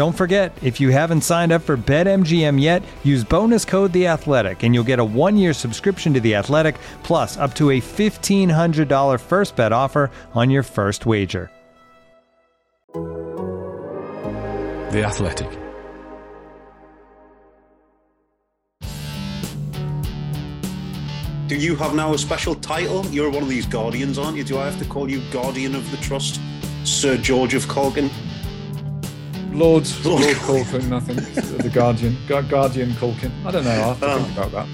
Don't forget, if you haven't signed up for BetMGM yet, use bonus code The Athletic, and you'll get a one-year subscription to The Athletic, plus up to a fifteen hundred dollar first bet offer on your first wager. The Athletic. Do you have now a special title? You're one of these guardians, aren't you? Do I have to call you Guardian of the Trust, Sir George of Caulkin? Lord, Lord Caulkin, nothing. The Guardian, Guardian Caulkin. I don't know. I'll have to think ah. about that.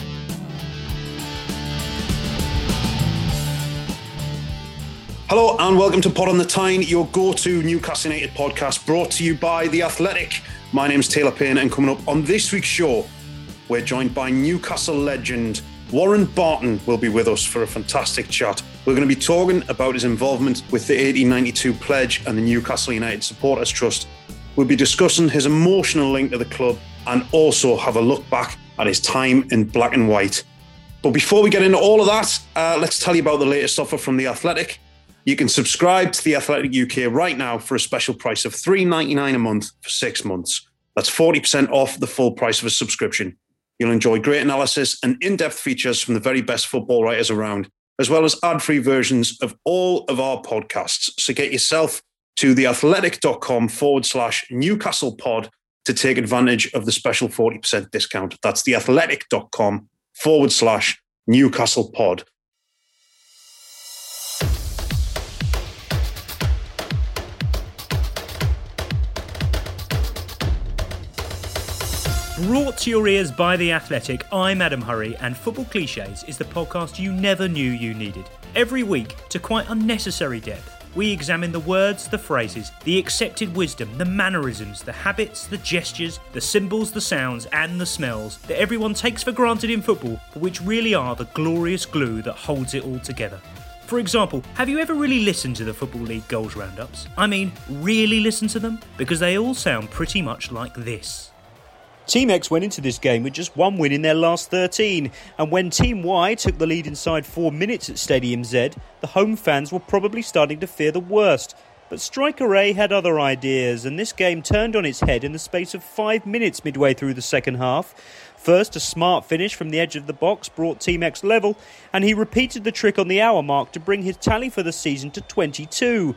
Hello and welcome to Pod on the Tyne, your go-to Newcastle United podcast, brought to you by The Athletic. My name's Taylor Payne, and coming up on this week's show, we're joined by Newcastle legend Warren Barton will be with us for a fantastic chat. We're going to be talking about his involvement with the 1892 pledge and the Newcastle United Supporters Trust. We'll be discussing his emotional link to the club and also have a look back at his time in black and white. But before we get into all of that, uh, let's tell you about the latest offer from The Athletic. You can subscribe to The Athletic UK right now for a special price of $3.99 a month for six months. That's 40% off the full price of a subscription. You'll enjoy great analysis and in depth features from the very best football writers around, as well as ad free versions of all of our podcasts. So get yourself to theathletic.com forward slash Newcastle pod to take advantage of the special 40% discount. That's theathletic.com forward slash Newcastle pod. Brought to your ears by The Athletic, I'm Adam Hurrey, and Football Cliches is the podcast you never knew you needed. Every week, to quite unnecessary depth, we examine the words, the phrases, the accepted wisdom, the mannerisms, the habits, the gestures, the symbols, the sounds, and the smells that everyone takes for granted in football, but which really are the glorious glue that holds it all together. For example, have you ever really listened to the Football League goals roundups? I mean, really listened to them? Because they all sound pretty much like this. Team X went into this game with just one win in their last 13, and when Team Y took the lead inside four minutes at Stadium Z, the home fans were probably starting to fear the worst. But Striker A had other ideas, and this game turned on its head in the space of five minutes midway through the second half. First, a smart finish from the edge of the box brought Team X level, and he repeated the trick on the hour mark to bring his tally for the season to 22.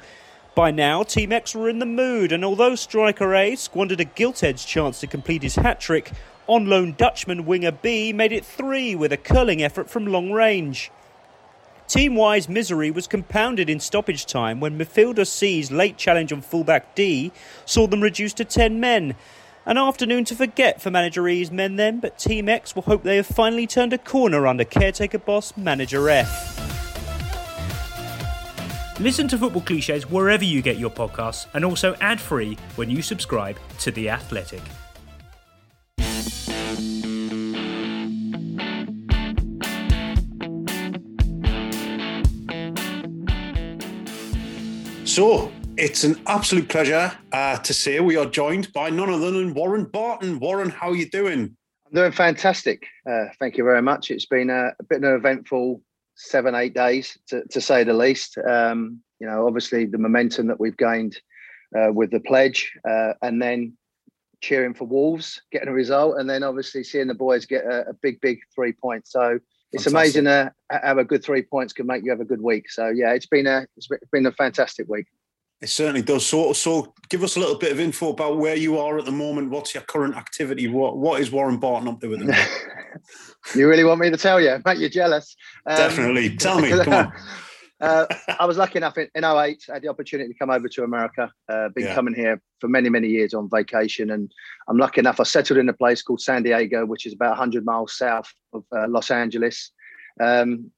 By now, Team X were in the mood, and although striker A squandered a gilt edged chance to complete his hat trick, on loan Dutchman winger B made it three with a curling effort from long range. Team Y's misery was compounded in stoppage time when midfielder C's late challenge on fullback D saw them reduced to 10 men. An afternoon to forget for manager E's men then, but Team X will hope they have finally turned a corner under caretaker boss manager F. Listen to Football Cliches wherever you get your podcasts and also ad free when you subscribe to The Athletic. So it's an absolute pleasure uh, to say we are joined by none other than Warren Barton. Warren, how are you doing? I'm doing fantastic. Uh, thank you very much. It's been a, a bit of an eventful seven, eight days, to, to say the least. Um, you know, obviously the momentum that we've gained uh, with the pledge, uh, and then cheering for Wolves, getting a result, and then obviously seeing the boys get a, a big, big three points. So it's Fantastic. amazing to have a good three points can make you have a good week. So yeah, it's been a it's been a fantastic week. It certainly does. So, so give us a little bit of info about where you are at the moment. What's your current activity? What What is Warren Barton up to with them? you really want me to tell you? Mate, you're jealous. Um, Definitely. Tell me. Come on. uh, I was lucky enough in, in 08, I had the opportunity to come over to America. Uh, been yeah. coming here for many, many years on vacation. And I'm lucky enough, I settled in a place called San Diego, which is about 100 miles south of uh, Los Angeles. Um,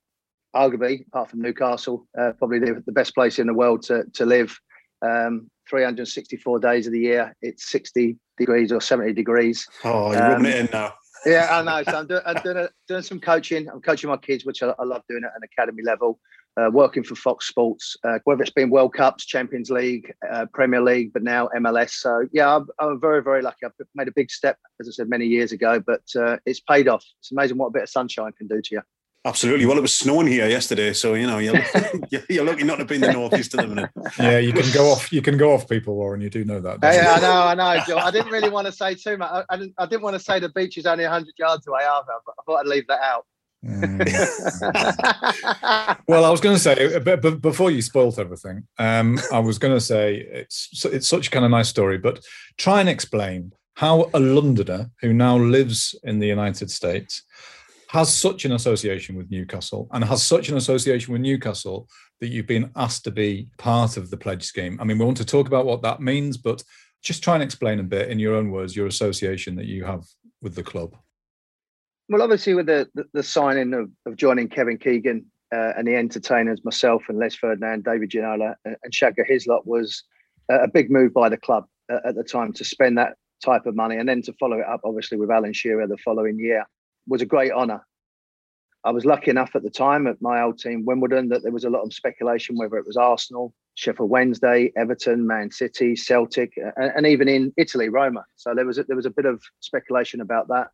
arguably, apart from Newcastle, uh, probably the, the, best place in the world to, to live. Um, 364 days of the year, it's 60 degrees or 70 degrees. Oh, you're um, rubbing it in now. yeah, I know. So I'm, do, I'm doing, a, doing some coaching. I'm coaching my kids, which I, I love doing at an academy level uh, working for Fox Sports, uh, whether it's been World Cups, Champions League, uh, Premier League, but now MLS. So yeah, I'm, I'm, very, very lucky. I've made a big step, as I said many years ago, but uh, it's paid off. It's amazing what a bit of sunshine can do to you. Absolutely. Well, it was snowing here yesterday, so you know you're, you're lucky not to be in the northeast at the minute. Yeah, you can go off. You can go off people, Warren. You do know that. Yeah, I know. I know. Joe. I didn't really want to say too much. I, I, didn't. I didn't want to say the beach is only 100 yards away either. But I thought I'd leave that out. Mm. well, I was going to say, but, but before you spoilt everything, um, I was going to say it's it's such a kind of nice story, but try and explain how a Londoner who now lives in the United States has such an association with Newcastle and has such an association with Newcastle that you've been asked to be part of the pledge scheme. I mean, we want to talk about what that means, but just try and explain a bit in your own words your association that you have with the club. Well, obviously, with the, the, the signing of, of joining Kevin Keegan uh, and the entertainers, myself and Les Ferdinand, David Ginola, and, and Shaka Hislop was a big move by the club uh, at the time to spend that type of money and then to follow it up, obviously, with Alan Shearer the following year was a great honour. I was lucky enough at the time at my old team, Wimbledon, that there was a lot of speculation whether it was Arsenal, Sheffield Wednesday, Everton, Man City, Celtic, and, and even in Italy, Roma. So there was a, there was a bit of speculation about that.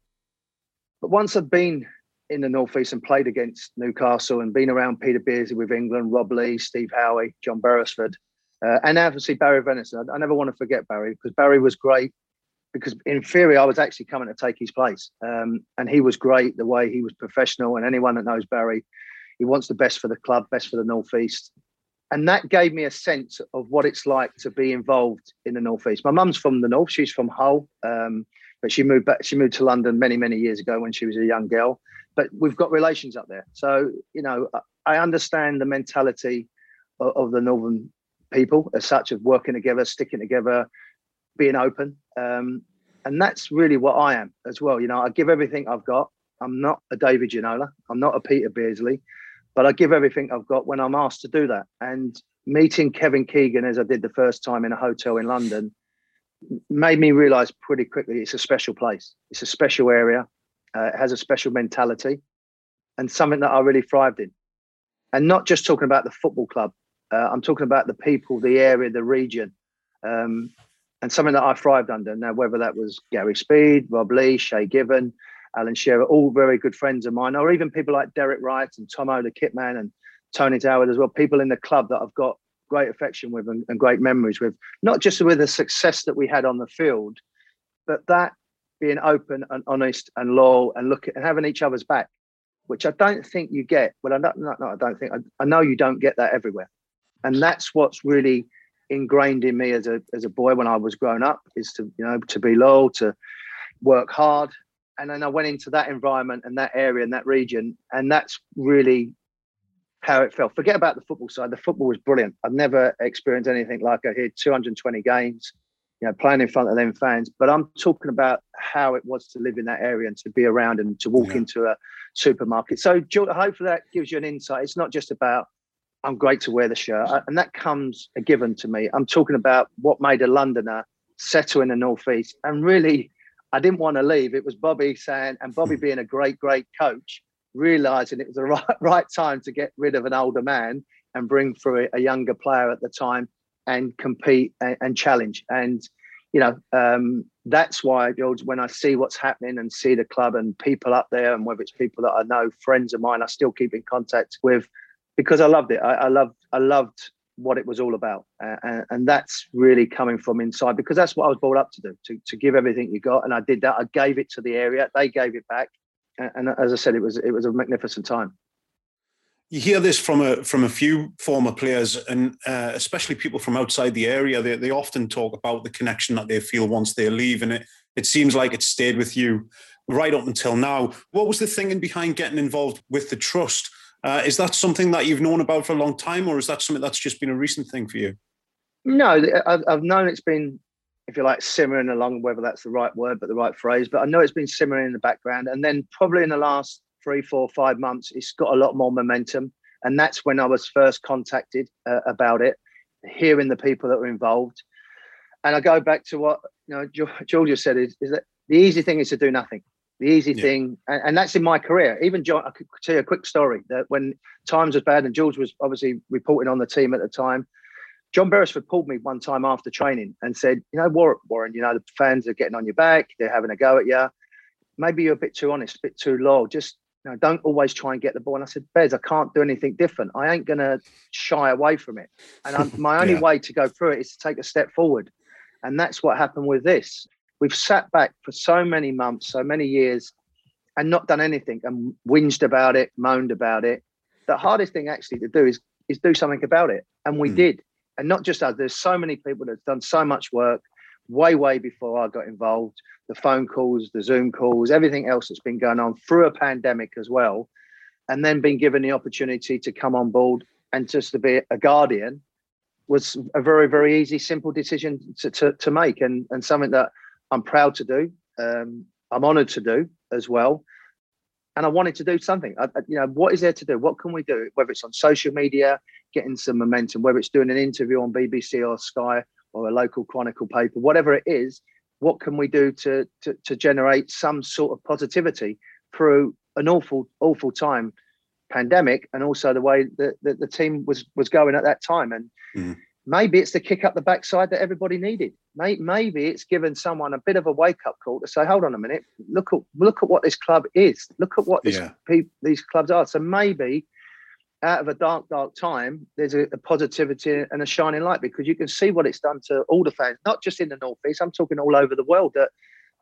But once I'd been in the Northeast and played against Newcastle and been around Peter Beardsley with England, Rob Lee, Steve Howey, John Beresford, uh, and obviously Barry Venison. I, I, never want to forget Barry because Barry was great. Because in theory, I was actually coming to take his place, um, and he was great. The way he was professional, and anyone that knows Barry, he wants the best for the club, best for the Northeast, and that gave me a sense of what it's like to be involved in the Northeast. My mum's from the North; she's from Hull. Um, but she moved back. She moved to London many, many years ago when she was a young girl. But we've got relations up there, so you know I understand the mentality of, of the northern people as such of working together, sticking together, being open, um, and that's really what I am as well. You know, I give everything I've got. I'm not a David Ginola. I'm not a Peter Beardsley, but I give everything I've got when I'm asked to do that. And meeting Kevin Keegan as I did the first time in a hotel in London made me realize pretty quickly it's a special place. It's a special area. Uh, it has a special mentality and something that I really thrived in. And not just talking about the football club, uh, I'm talking about the people, the area, the region, um, and something that I thrived under. Now, whether that was Gary Speed, Rob Lee, Shay Given, Alan Shearer, all very good friends of mine, or even people like Derek Wright and Tomo, the kitman, and Tony Howard as well, people in the club that I've got great affection with and, and great memories with, not just with the success that we had on the field, but that being open and honest and loyal and looking and having each other's back, which I don't think you get. Well, I don't, no, I don't think I, I, know you don't get that everywhere, and that's what's really ingrained in me as a as a boy when I was growing up is to you know to be loyal, to work hard, and then I went into that environment and that area and that region, and that's really how it felt. Forget about the football side. The football was brilliant. I've never experienced anything like I did. 220 games, you know, playing in front of them fans. But I'm talking about how it was to live in that area and to be around and to walk yeah. into a supermarket. So hopefully that gives you an insight. It's not just about I'm great to wear the shirt, uh, and that comes a given to me. I'm talking about what made a Londoner settle in the northeast, and really, I didn't want to leave. It was Bobby saying, and Bobby being a great, great coach realizing it was the right, right time to get rid of an older man and bring through a, a younger player at the time and compete and, and challenge. And, you know, um, that's why, George, when I see what's happening and see the club and people up there, and whether it's people that I know, friends of mine, I still keep in contact with because I loved it. I, I loved, I loved what it was all about. Uh, and that's really coming from inside because that's what I was brought up to do, to, to give everything you got. And I did that. I gave it to the area. They gave it back and as I said, it was it was a magnificent time. you hear this from a from a few former players and uh, especially people from outside the area they, they often talk about the connection that they feel once they leave and it it seems like it stayed with you right up until now what was the thinking behind getting involved with the trust uh, is that something that you've known about for a long time or is that something that's just been a recent thing for you no i've, I've known it's been if you like simmering along whether that's the right word but the right phrase but i know it's been simmering in the background and then probably in the last three, four, five months, it's got a lot more momentum. And that's when I was first contacted uh, about it, hearing the people that were involved. And I go back to what you know Georgia said is, is that the easy thing is to do nothing. The easy yeah. thing, and, and, that's in my career. Even John, I could tell you a quick story that when times was bad and George was obviously reporting on the team at the time, John Beresford pulled me one time after training and said, "You know, Warren, Warren, you know the fans are getting on your back. They're having a go at you. Maybe you're a bit too honest, a bit too low. Just you know, don't always try and get the ball. And I said, Bez, I can't do anything different. I ain't going to shy away from it. And I'm, my only yeah. way to go through it is to take a step forward. And that's what happened with this. We've sat back for so many months, so many years, and not done anything and whinged about it, moaned about it. The hardest thing actually to do is is do something about it. And we mm. did. And not just us, there's so many people that have done so much work way, way before I got involved the phone calls, the Zoom calls, everything else that's been going on through a pandemic as well, and then being given the opportunity to come on board and just to be a guardian was a very, very easy, simple decision to, to, to make and, and something that I'm proud to do. Um, I'm honored to do as well. And I wanted to do something. I, you know, what is there to do? What can we do? Whether it's on social media, getting some momentum, whether it's doing an interview on BBC or Sky or a local chronicle paper, whatever it is, what can we do to, to, to generate some sort of positivity through an awful awful time pandemic and also the way that, that the team was was going at that time and mm. maybe it's the kick up the backside that everybody needed maybe it's given someone a bit of a wake up call to say hold on a minute look at look at what this club is look at what this, yeah. these clubs are so maybe out of a dark, dark time, there's a, a, positivity and a shining light because you can see what it's done to all the fans, not just in the northeast. I'm talking all over the world. That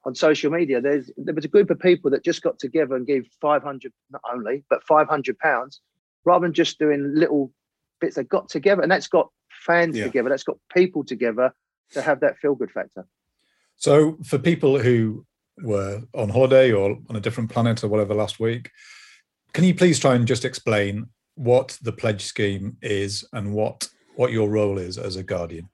on social media, there's there was a group of people that just got together and gave 500, not only, but 500 pounds, rather than just doing little bits. They got together, and that's got fans yeah. together. That's got people together to have that feel good factor. So, for people who were on holiday or on a different planet or whatever last week, can you please try and just explain what the pledge scheme is and what what your role is as a guardian.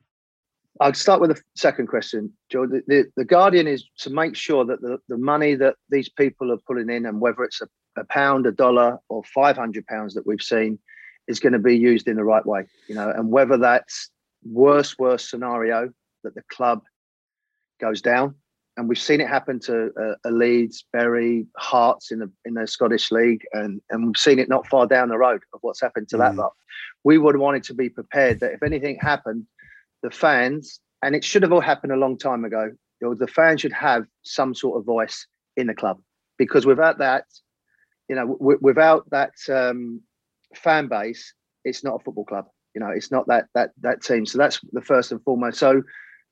I'll start with the second question, Joe. The, the, the, guardian is to make sure that the, the money that these people are pulling in, and whether it's a, a pound, a dollar, or 500 pounds that we've seen, is going to be used in the right way. You know, and whether that's worst, worst scenario that the club goes down, and we've seen it happen to uh, a Leeds, Bury, Hearts in the in the Scottish League, and and we've seen it not far down the road of what's happened to mm. that lot. We would have wanted to be prepared that if anything happened, the fans, and it should have all happened a long time ago. The fans should have some sort of voice in the club because without that, you know, w- without that um, fan base, it's not a football club. You know, it's not that that that team. So that's the first and foremost. So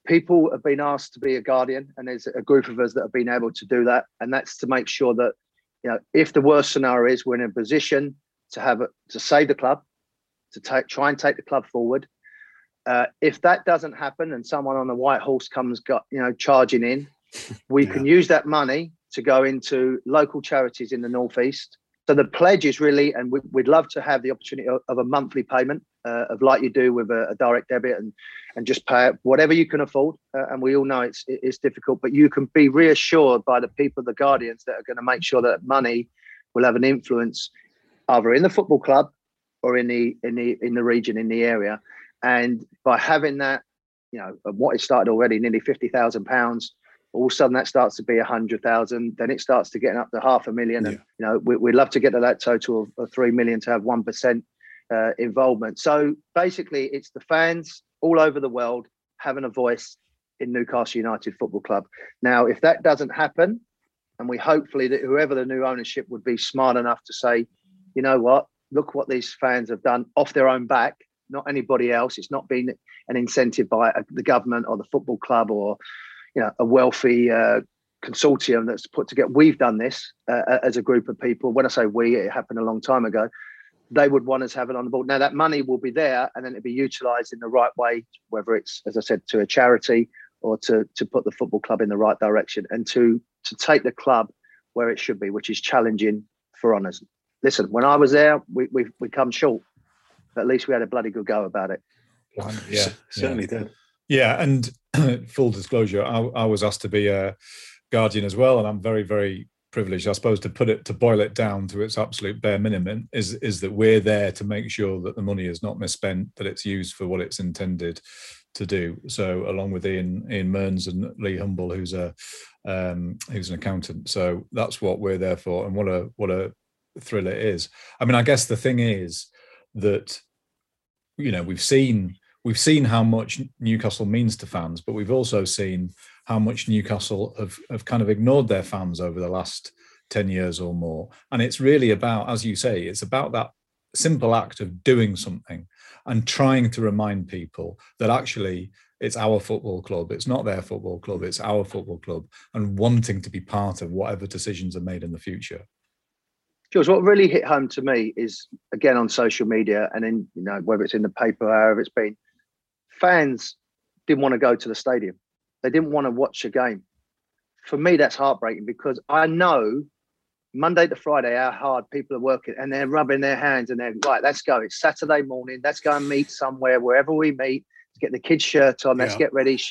people have been asked to be a guardian, and there's a group of us that have been able to do that, and that's to make sure that you know if the worst scenario is we're in a position to have a, to save the club, to take try and take the club forward. Uh, if that doesn't happen and someone on the white horse comes got you know charging in, we yeah. can use that money to go into local charities in the northeast so the pledge is really, and we, would love to have the opportunity of, of a monthly payment uh, of like you do with a, a, direct debit and and just pay whatever you can afford. Uh, and we all know it's it's difficult, but you can be reassured by the people, the guardians that are going to make sure that money will have an influence either in the football club or in the in the in the region in the area. And by having that, you know, what it started already, nearly fifty thousand pounds all of a sudden that starts to be a hundred thousand then it starts to get up to half a million. Yeah. and you know we, would love to get to that total of, of three million to have one percent uh, involvement. So basically it's the fans all over the world having a voice in newcastle united football club. Now if that doesn't happen and we hopefully that whoever the new ownership would be smart enough to say you know what? Look what these fans have done off their own back not anybody else. It's not been an incentive by uh, the government or the football club or you know a wealthy uh, consortium that's put together. We've done this uh, as a group of people. When I say we, it happened a long time ago. they would want us to have it on the board. Now that money will be there, and then it'll be utilised in the right way, whether it's, as I said, to a charity or to to put the football club in the right direction, and to to take the club where it should be, which is challenging for honours. Listen, when I was there, we we we come short. But at least we had a bloody good go about it. Yeah, certainly yeah. did. Yeah, and full disclosure, I, I was asked to be a guardian as well, and I'm very, very privileged, I suppose, to put it to boil it down to its absolute bare minimum is is that we're there to make sure that the money is not misspent, that it's used for what it's intended to do. So, along with Ian Ian Mearns and Lee Humble, who's a um, who's an accountant, so that's what we're there for, and what a what a thrill it is. I mean, I guess the thing is that you know we've seen we've seen how much Newcastle means to fans, but we've also seen how much Newcastle have, have kind of ignored their fans over the last 10 years or more. And it's really about, as you say, it's about that simple act of doing something and trying to remind people that actually it's our football club. It's not their football club. It's our football club and wanting to be part of whatever decisions are made in the future. George, what really hit home to me is again on social media and in, you know, whether it's in the paper, however it's been, fans didn't want to go to the stadium. They didn't want to watch a game. For me, that's heartbreaking because I know Monday to Friday how hard people are working and they're rubbing their hands and they're right, let's go. It's Saturday morning. Let's go and meet somewhere, wherever we meet. Let's get the kids' shirts on. Let's yeah. get ready.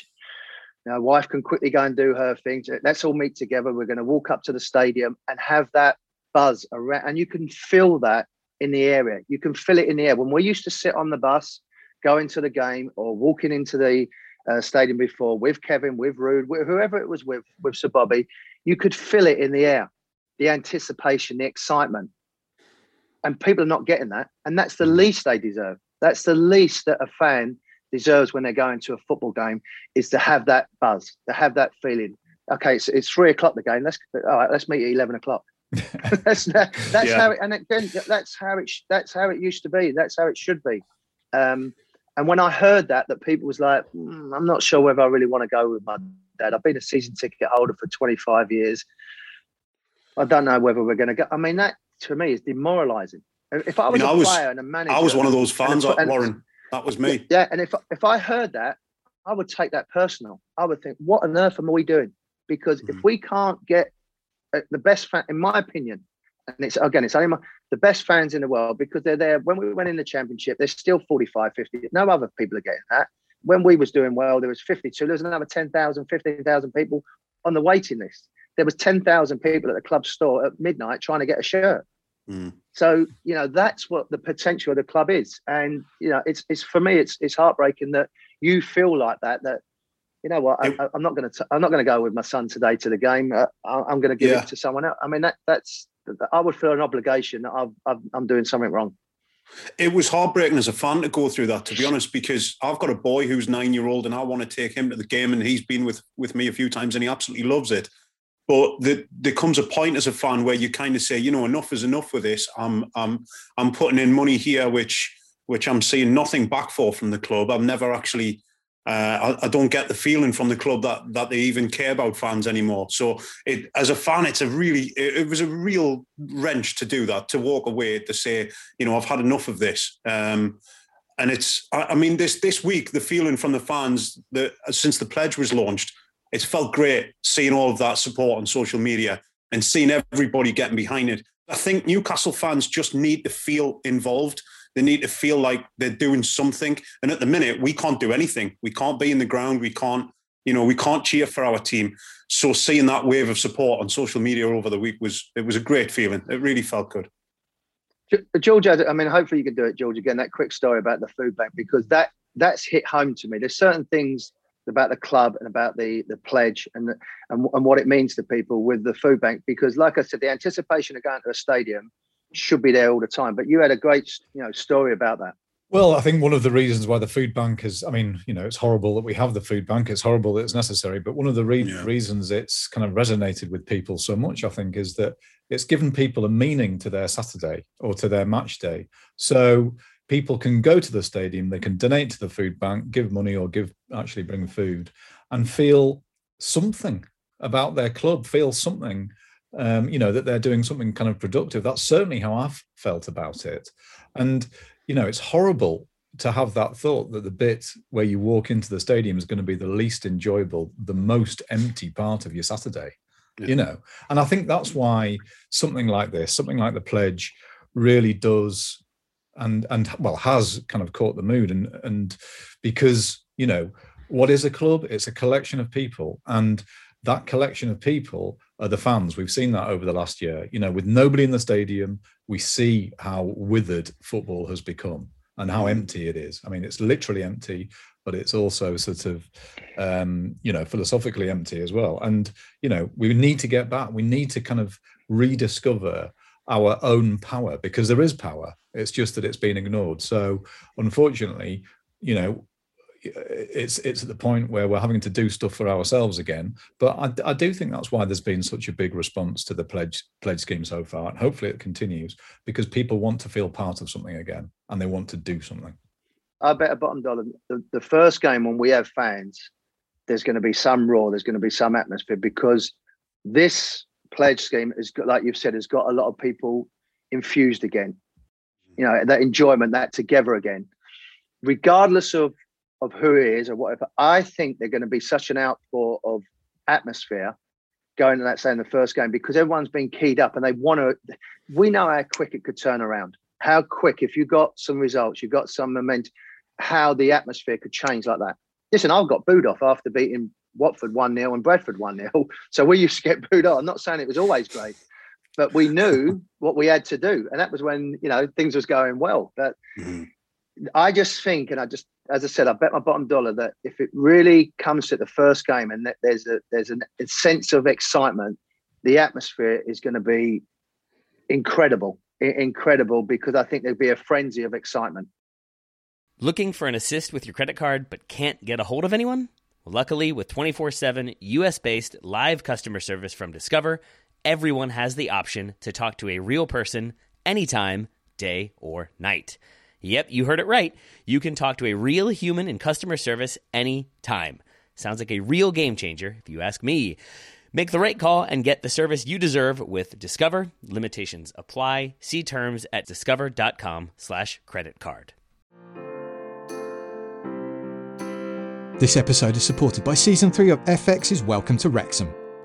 Now, wife can quickly go and do her things. Let's all meet together. We're going to walk up to the stadium and have that buzz around. And you can feel that in the area. You can feel it in the air. When we used to sit on the bus, going to the game or walking into the uh, stadium before with Kevin, with Ruud, with whoever it was with, with Sir Bobby, you could feel it in the air, the anticipation, the excitement. And people are not getting that. And that's the mm. least they deserve. That's the least that a fan deserves when they're going to a football game is to have that buzz, to have that feeling. Okay, it's, it's three o'clock the game. Let's all right. Let's meet at eleven o'clock. that's that's yeah. how it, and again, that's how it that's how it used to be. That's how it should be. Um, and when I heard that, that people was like, mm, I'm not sure whether I really want to go with my dad. I've been a season ticket holder for 25 years. I don't know whether we're going to go. I mean, that to me is demoralising. If I was a player and a manager, I was one of those fans, and, and, Warren. That was me. Yeah, and if if I heard that, I would take that personal. I would think, what on earth am we doing? Because mm-hmm. if we can't get uh, the best fan, in my opinion, and it's again, it's only my, the best fans in the world because they're there. When we went in the championship, there's still 45, 50. No other people are getting that. When we was doing well, there was 52. There was another 10,000, 15,000 people on the waiting list. There was 10,000 people at the club store at midnight trying to get a shirt. Mm. So you know that's what the potential of the club is, and you know it's it's for me it's it's heartbreaking that you feel like that that you know what I, am not going to I'm not going to go with my son today to the game. Uh, I, am going to give yeah. it to someone else. I mean that that's I would feel an obligation that I've, I've, I'm doing something wrong. It was heartbreaking as a fan to go through that, to be honest, because I've got a boy who's nine year old and I want to take him to the game, and he's been with with me a few times and he absolutely loves it. But the, there comes a point as a fan where you kind of say, you know, enough is enough with this. I'm I'm I'm putting in money here, which which I'm seeing nothing back for from the club. I've never actually uh, I, I, don't get the feeling from the club that that they even care about fans anymore. So, it, as a fan, it's a really it, it, was a real wrench to do that to walk away to say, you know, I've had enough of this. Um, and it's, I, I mean, this this week the feeling from the fans that since the pledge was launched, it's felt great seeing all of that support on social media and seeing everybody getting behind it. I think Newcastle fans just need to feel involved. They need to feel like they're doing something. And at the minute, we can't do anything. We can't be in the ground. We can't, you know, we can't cheer for our team. So seeing that wave of support on social media over the week was it was a great feeling. It really felt good. George, I mean, hopefully you can do it, George. Again, that quick story about the food bank because that that's hit home to me. There's certain things about the club and about the the pledge and the, and, and what it means to people with the food bank because, like I said, the anticipation of going to a stadium should be there all the time. But you had a great, you know, story about that. Well, I think one of the reasons why the food bank is, I mean, you know, it's horrible that we have the food bank. It's horrible that it's necessary. But one of the re- yeah. reasons it's kind of resonated with people so much, I think, is that it's given people a meaning to their Saturday or to their match day. So people can go to the stadium, they can donate to the food bank, give money or give actually bring food and feel something about their club, feel something um, you know, that they're doing something kind of productive. That's certainly how I've felt about it. And you know, it's horrible to have that thought that the bit where you walk into the stadium is going to be the least enjoyable, the most empty part of your Saturday. Yeah. You know, and I think that's why something like this, something like the pledge, really does and and well has kind of caught the mood and and because you know what is a club it's a collection of people and that collection of people are the fans. We've seen that over the last year. You know with nobody in the stadium we see how withered football has become and how empty it is. I mean it's literally empty but it's also sort of um, you know philosophically empty as well. And you know we need to get back. We need to kind of rediscover our own power because there is power. It's just that it's been ignored. So unfortunately, you know, it's it's at the point where we're having to do stuff for ourselves again. But I, I, do think that's why there's been such a big response to the pledge pledge scheme so far, and hopefully it continues because people want to feel part of something again and they want to do something. I bet a bottom dollar the, the first game when we have fans, there's going to be some roar, there's going to be some atmosphere because this pledge scheme got, like you've said, has got a lot of people infused again you know that enjoyment that together again regardless of of who it is or whatever i think they're going to be such an outpour of atmosphere going to that say in the first game because everyone's been keyed up and they want to we know how quick it could turn around how quick if you got some results you got some momentum how the atmosphere could change like that listen i've got booed off after beating watford 1-0 and bradford 1-0 so we used to get booed off i'm not saying it was always great but we knew what we had to do, and that was when you know things was going well. But mm-hmm. I just think, and I just, as I said, I bet my bottom dollar that if it really comes to the first game and that there's a there's a, a sense of excitement, the atmosphere is going to be incredible, incredible because I think there'd be a frenzy of excitement. Looking for an assist with your credit card but can't get a hold of anyone? Luckily, with 24 7 US based live customer service from Discover, everyone has the option to talk to a real person anytime, day or night. Yep, you heard it right. You can talk to a real human in customer service anytime. Sounds like a real game changer, if you ask me. Make the right call and get the service you deserve with Discover. Limitations apply. See terms at discover.com/slash credit card. This episode is supported by Season 3 of FX's Welcome to Wrexham.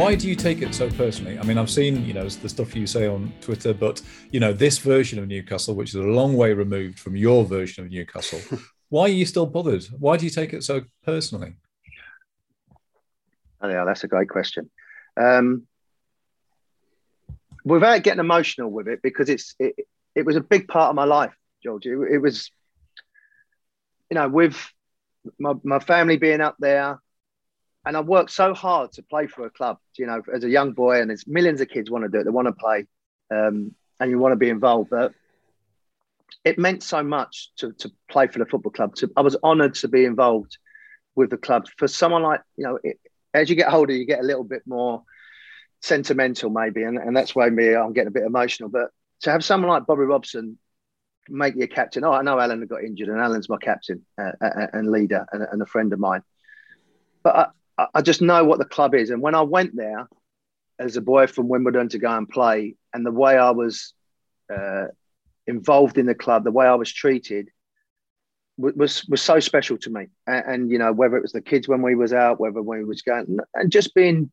Why do you take it so personally? I mean, I've seen, you know, the stuff you say on Twitter, but, you know, this version of Newcastle, which is a long way removed from your version of Newcastle, why are you still bothered? Why do you take it so personally? Oh, yeah, that's a great question. Um, without getting emotional with it, because it's it, it was a big part of my life, George. It, it was, you know, with my, my family being up there, and I worked so hard to play for a club. You know, as a young boy, and there's millions of kids want to do it. They want to play, um, and you want to be involved. But it meant so much to to play for the football club. To, I was honoured to be involved with the club. For someone like you know, it, as you get older, you get a little bit more sentimental, maybe, and, and that's why me I'm getting a bit emotional. But to have someone like Bobby Robson make you a captain. Oh, I know Alan got injured, and Alan's my captain uh, and leader, and, and, a friend of mine. But I, I just know what the club is. And when I went there as a boy from Wimbledon to go and play, and the way I was uh, involved in the club, the way I was treated was was so special to me. And, and, you know, whether it was the kids when we was out, whether we was going, and just being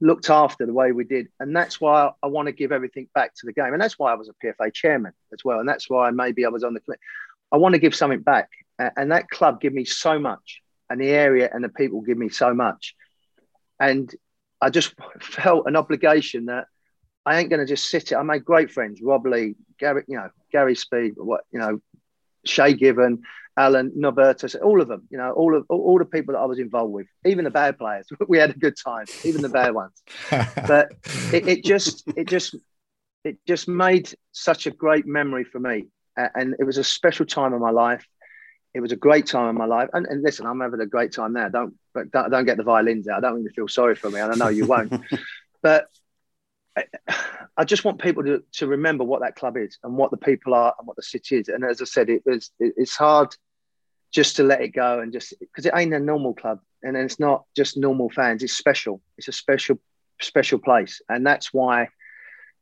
looked after the way we did. And that's why I want to give everything back to the game. And that's why I was a PFA chairman as well. And that's why maybe I was on the. I want to give something back. And that club gave me so much and the area and the people give me so much. And I just felt an obligation that I ain't going to just sit it. I made great friends, Rob Lee, Gary, you know, Gary Speed, what, you know, Shay Given, Alan, Norbertus, all of them, you know, all of all the people that I was involved with, even the bad players, we had a good time, even the bad ones. but it, it, just, it just, it just made such a great memory for me, and it was a special time in my life. It was a great time in my life, and, and listen, I'm having a great time now. Don't, but don't, don't get the violins out. I don't want you to feel sorry for me, and I know you won't. but I, I just want people to, to remember what that club is and what the people are and what the city is. And as I said, it was it, it's hard just to let it go and just because it ain't a normal club and it's not just normal fans. It's special. It's a special special place, and that's why,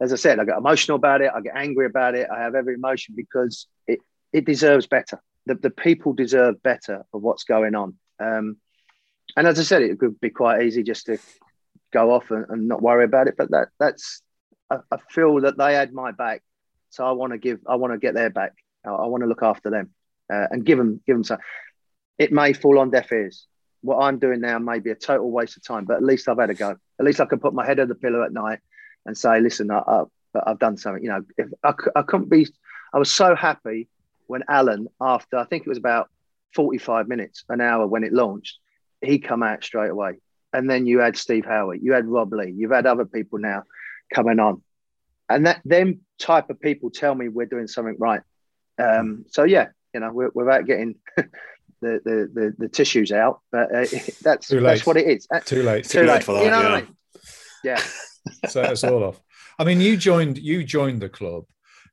as I said, I get emotional about it. I get angry about it. I have every emotion because it it deserves better. The the people deserve better of what's going on. Um, and as I said, it could be quite easy just to go off and, and not worry about it. But that that's I, I, feel that they had my back, so I want to give. I want to get their back. I, I want to look after them uh, and give them give them some. It may fall on deaf ears. What I'm doing now may be a total waste of time, but at least I've had a go. At least I can put my head on the pillow at night and say, "Listen, I, I, I've done something." You know, if I, I couldn't be, I was so happy when Alan, after I think it was about 45 minutes, an hour when it launched, he come out straight away. And then you had Steve Howard, you had Rob Lee, you've had other people now coming on, and that them type of people tell me we're doing something right. Um, so yeah, you know, without getting the, the, the, the, tissues out. But uh, that's that's what it is. Uh, too late. Too, too late. for that. You know yeah. I mean? Yeah. Set us all off. I mean, you joined you joined the club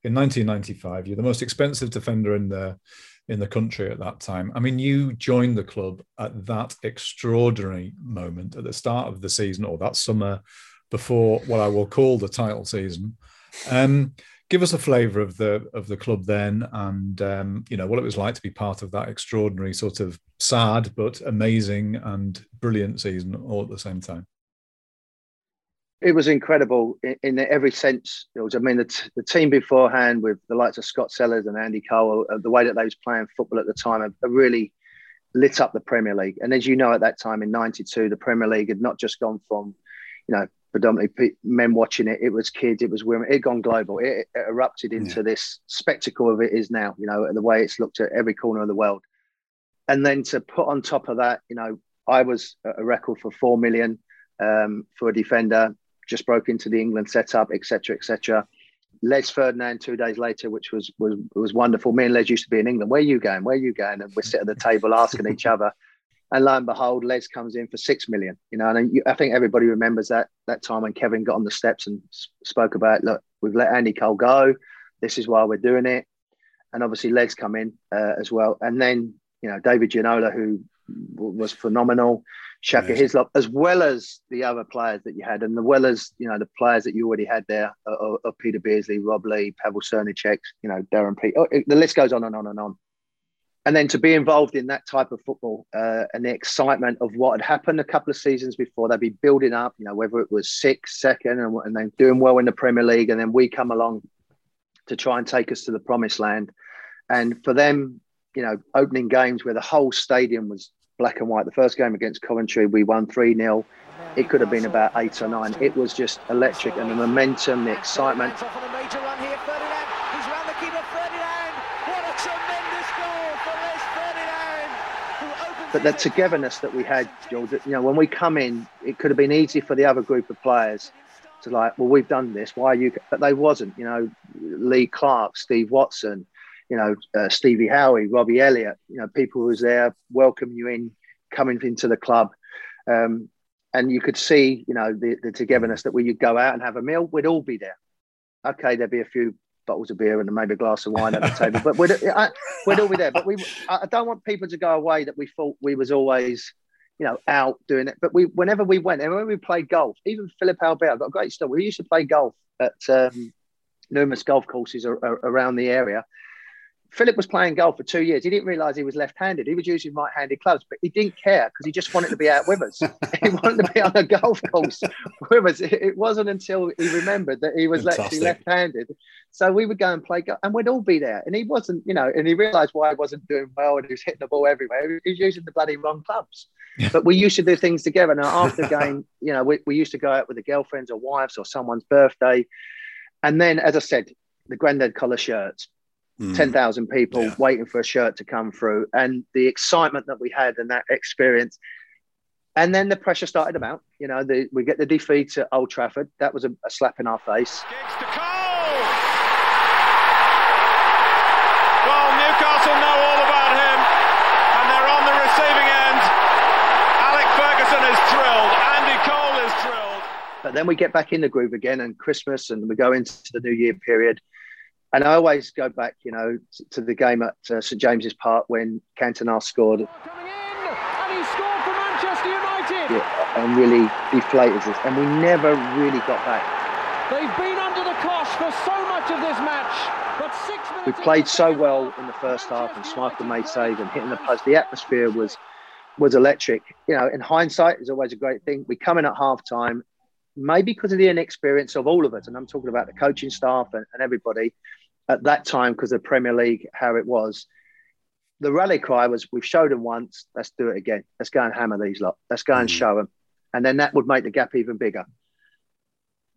in 1995. You're the most expensive defender in the in the country at that time. I mean, you joined the club at that extraordinary moment at the start of the season or that summer before what I will call the title season. Um, give us a flavour of the of the club then, and um, you know what it was like to be part of that extraordinary sort of sad but amazing and brilliant season all at the same time. It was incredible in, in every sense. It was, I mean, the, t- the, team beforehand with the likes of Scott Sellars and Andy Cole, uh, the way that they was playing football at the time, really lit up the Premier League. And as you know, at that time in '92, the Premier League had not just gone from, you know, predominantly men watching it. It was kids, it was women. It had gone global. It, it erupted into yeah. this spectacle of it is now. You know, the way it's looked at every corner of the world. And then to put on top of that, you know, I was a record for four million um, for a defender. Just broke into the England setup, etc., etc. Les Ferdinand two days later, which was was was wonderful. Me and Les used to be in England. Where are you going? Where are you going? And we sit at the table asking each other and lo and behold, Les comes in for six million. You know, and I think everybody remembers that that time when Kevin got on the steps and spoke about, look, we've let Andy Cole go. This is why we're doing it. And obviously, Les come in uh, as well. And then you know David Ginola, who was phenomenal, Shaka Amazing. Hislop, as well as the other players that you had, and as well as you know the players that you already had there of, of Peter Beardsley, Rob Lee, Pavel Srnicek, you know Darren Pete. Oh, the list goes on and on and on and then to be involved in that type of football uh, and the excitement of what had happened a couple of seasons before, they'd be building up, you know, whether it was sixth, second, and, and then doing well in the Premier League, and then we come along to try and take us to the promised land. And for them, you know, opening games where the whole stadium was black and white. The first game against Coventry, we won 3 0. It could have been about eight or nine. It was just electric, and the momentum, the excitement. but the togetherness that we had, George, you know, when we come in, it could have been easy for the other group of players to like, well, we've done this. Why are you? But they wasn't. You know, Lee Clark, Steve Watson, you know, uh, Stevie Howey, Robbie Elliott. You know, people who was there welcome you in, coming into the club, um, and you could see, you know, the, the togetherness that when you go out and have a meal, we'd all be there. Okay, there'd be a few bottles of beer and maybe a glass of wine at the table. But we'd, I, we'd all be there. But we, I don't want people to go away that we thought we was always, you know, out doing it. But we, whenever we went, and when we played golf, even Philippe Albert, I've got a great story. We used to play golf at um, numerous golf courses around the area. Philippe was playing golf for two years. He didn't realise he was left-handed. He was using right-handed clubs, but he didn't care because he just wanted to be out with us. he wanted to be on a golf course with us. It wasn't until he remembered that he was Fantastic. actually left-handed. So we would go and play golf, and we'd all be there. And he wasn't, you know, and he realised why he wasn't doing well, and he was hitting the ball everywhere. He was using the bloody wrong clubs. but we used to do things together. Now after the game, you know, we, we used to go out with the girlfriends or wives or someone's birthday, and then, as I said, the granddad collar shirts mm. 10,000 people yeah. waiting for a shirt to come through and the excitement that we had and that experience. And then the pressure started about. You know, the, we get the defeat at Old Trafford. That was a, a slap in our face. Well, Newcastle know all about him, and they're on the receiving end. Alec Ferguson is thrilled. Andy Cole is thrilled. But then we get back in the groove again, and Christmas, and we go into the New Year period. And I always go back, you know, to the game at uh, St James's Park when Cantona scored. Coming in, and he scored for Manchester United. Yeah, and really deflated us, and we never really got back. They've been under the cosh for so much of this match, but six minutes. We played so well in the first half, and Schmeichel made save and hitting the post. The atmosphere was was electric. You know, in hindsight, is always a great thing. We come in at half time, maybe because of the inexperience of all of us, and I'm talking about the coaching staff and, and everybody at that time because of Premier League how it was. The rally cry was, "We've showed them once. Let's do it again. Let's go and hammer these lot. Let's go and mm. show them." And then that would make the gap even bigger.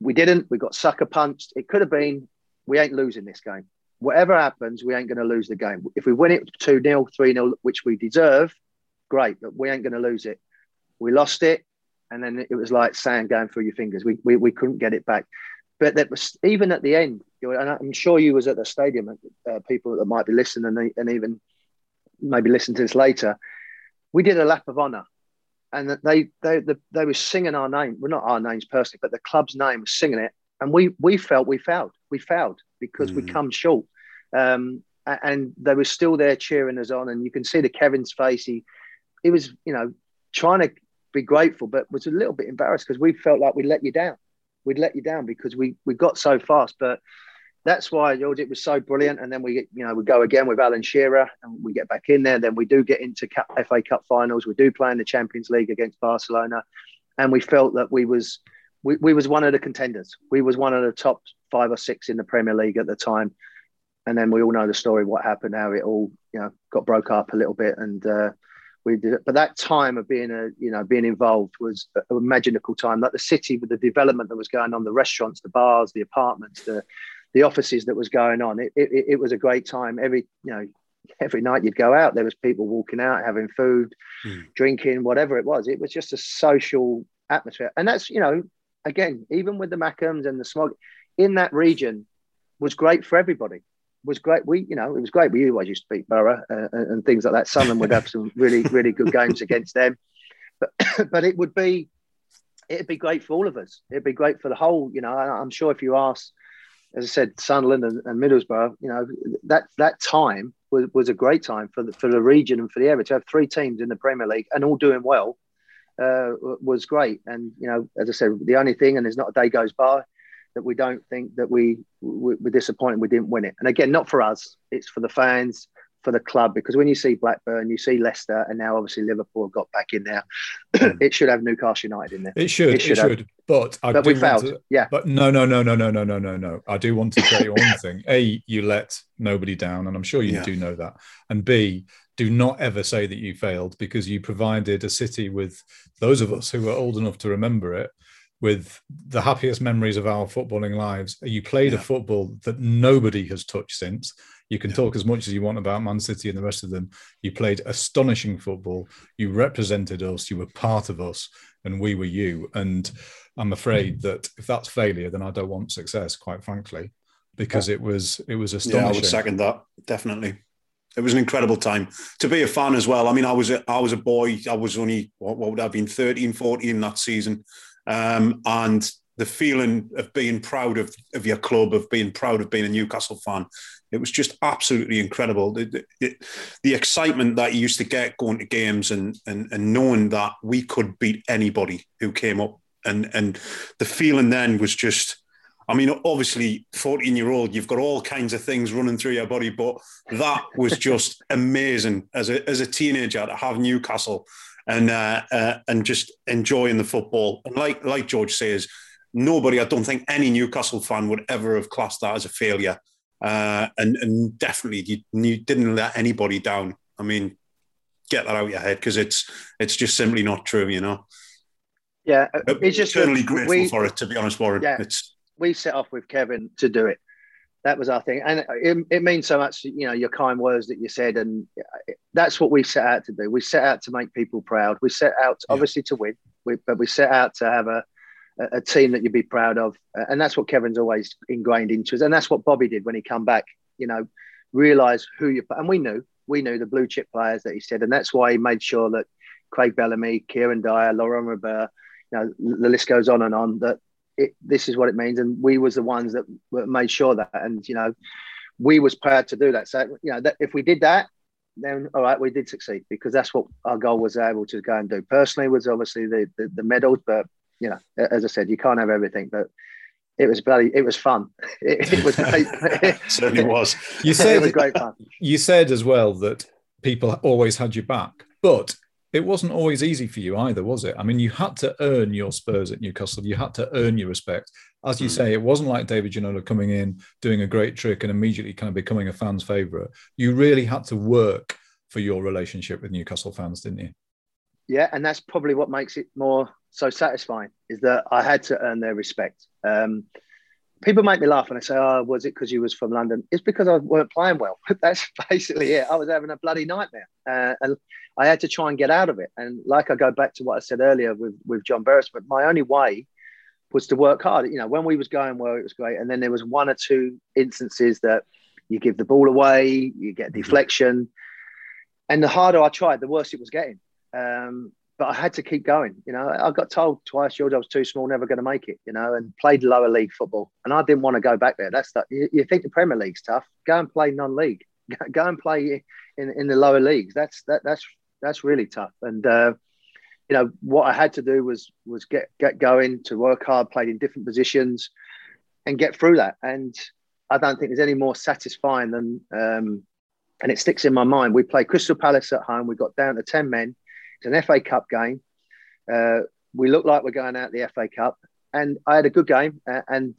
We didn't. We got sucker punched. It could have been. We ain't losing this game. Whatever happens, we ain't going to lose the game. If we win it 2 0, 3 0, which we deserve, great, but we ain't going to lose it. We lost it, and then it was like sand going through your fingers. We, we, we couldn't get it back but that was even at the end. And I'm sure you was at the stadium. Uh, people that might be listening and, and even maybe listen to this later. We did a lap of honour, and they they they, they were singing our name. Well, not our names personally, but the club's name was singing it, and we we felt we failed. We failed because mm. we come short. Um, and they were still there cheering us on, and you can see the Kevin's face. He he was you know trying to be grateful, but was a little bit embarrassed because we felt like we let you down we'd let you down because we we got so fast. But that's why George, it was so brilliant. And then we get, you know, we go again with Alan Shearer and we get back in there. Then we do get into Cup, FA Cup finals. We do play in the Champions League against Barcelona. And we felt that we was we, we was one of the contenders. We was one of the top five or six in the Premier League at the time. And then we all know the story, what happened, how it all, you know, got broke up a little bit. And uh, we did it. But that time of being a you know being involved was a magical time. Like the city with the development that was going on, the restaurants, the bars, the apartments, the the offices that was going on. It, it, it was a great time. Every you know every night you'd go out, there was people walking out, having food, mm. drinking, whatever it was. It was just a social atmosphere, and that's you know again even with the Mackems and the smog in that region was great for everybody was great. We, you know, it was great. We always used to beat Borough uh, and things like that. Sunderland would have some really, really good games against them, but but it would be it'd be great for all of us. It'd be great for the whole. You know, I'm sure if you ask, as I said, Sunderland and, and Middlesbrough, you know, that that time was, was a great time for the for the region and for the area to have three teams in the Premier League and all doing well. Uh, was great, and you know, as I said, the only thing, and there's not a day goes by that we don't think that we, we we're disappointed we didn't win it. And again, not for us, it's for the fans, for the club because when you see Blackburn, you see Leicester, and now obviously Liverpool got back in there. Mm. it should have Newcastle United in there. It should. It should. It should. But I but do we failed. To, yeah. But no, no, no, no, no, no, no, no, no. I do want to say one thing. A, you let nobody down, and I'm sure you yeah. do know that. And B, do not ever say that you failed because you provided a city with those of us who are old enough to remember it with the happiest memories of our footballing lives. You played yeah. a football that nobody has touched since. You can yeah. talk as much as you want about Man City and the rest of them. You played astonishing football. You represented us. You were part of us, and we were you. And I'm afraid mm-hmm. that if that's failure, then I don't want success, quite frankly, because it was it was astonishing. Yeah, I would second that definitely. It was an incredible time to be a fan as well. I mean, I was a, I was a boy. I was only what, what would I have been 13, 14 that season um, and the feeling of being proud of, of your club, of being proud of being a Newcastle fan. It was just absolutely incredible. The, the, the, excitement that you used to get going to games and, and, and knowing that we could beat anybody who came up. And, and the feeling then was just, I mean, obviously, 14 year old, you've got all kinds of things running through your body, but that was just amazing as a, as a teenager to have Newcastle and uh, uh, and just enjoying the football. And like like George says, nobody, I don't think any Newcastle fan would ever have classed that as a failure. Uh, and and definitely, you, you didn't let anybody down. I mean, get that out of your head because it's it's just simply not true, you know. Yeah, it's just eternally grateful we, for it. To be honest, Warren, yeah, it's we set off with Kevin to do it. That was our thing, and it, it means so much. You know, your kind words that you said, and that's what we set out to do. We set out to make people proud. We set out, yeah. obviously, to win, we, but we set out to have a a team that you'd be proud of, and that's what Kevin's always ingrained into us, and that's what Bobby did when he come back. You know, realize who you and we knew we knew the blue chip players that he said, and that's why he made sure that Craig Bellamy, Kieran Dyer, Laurent Robert, you know, the list goes on and on. That it, this is what it means, and we was the ones that made sure that, and you know, we was proud to do that. So you know, that if we did that, then all right, we did succeed because that's what our goal was able to go and do. Personally, was obviously the the, the medals, but you know, as I said, you can't have everything, but it was bloody it was fun. It, it was great. Certainly was. You said it was great fun. you said as well that people always had your back but it wasn't always easy for you either, was it? I mean, you had to earn your Spurs at Newcastle. You had to earn your respect. As you mm. say, it wasn't like David Ginola coming in, doing a great trick, and immediately kind of becoming a fan's favourite. You really had to work for your relationship with Newcastle fans, didn't you? Yeah, and that's probably what makes it more so satisfying is that I had to earn their respect. Um, people make me laugh when I say, "Oh, was it because you was from London?" It's because I weren't playing well. That's basically it. I was having a bloody nightmare, uh, and I had to try and get out of it. And like I go back to what I said earlier with with John but my only way was to work hard. You know, when we was going well, it was great, and then there was one or two instances that you give the ball away, you get deflection, and the harder I tried, the worse it was getting. Um, but I had to keep going. You know, I got told twice, George, I was too small, never going to make it. You know, and played lower league football, and I didn't want to go back there. That's the, you, you think the Premier League's tough? Go and play non-league. Go and play in, in the lower leagues. That's that that's that's really tough. And uh, you know what I had to do was was get get going to work hard, played in different positions, and get through that. And I don't think there's any more satisfying than. Um, and it sticks in my mind. We played Crystal Palace at home. We got down to ten men it's an FA Cup game. Uh, we look like we're going out the FA Cup, and I had a good game. Uh, and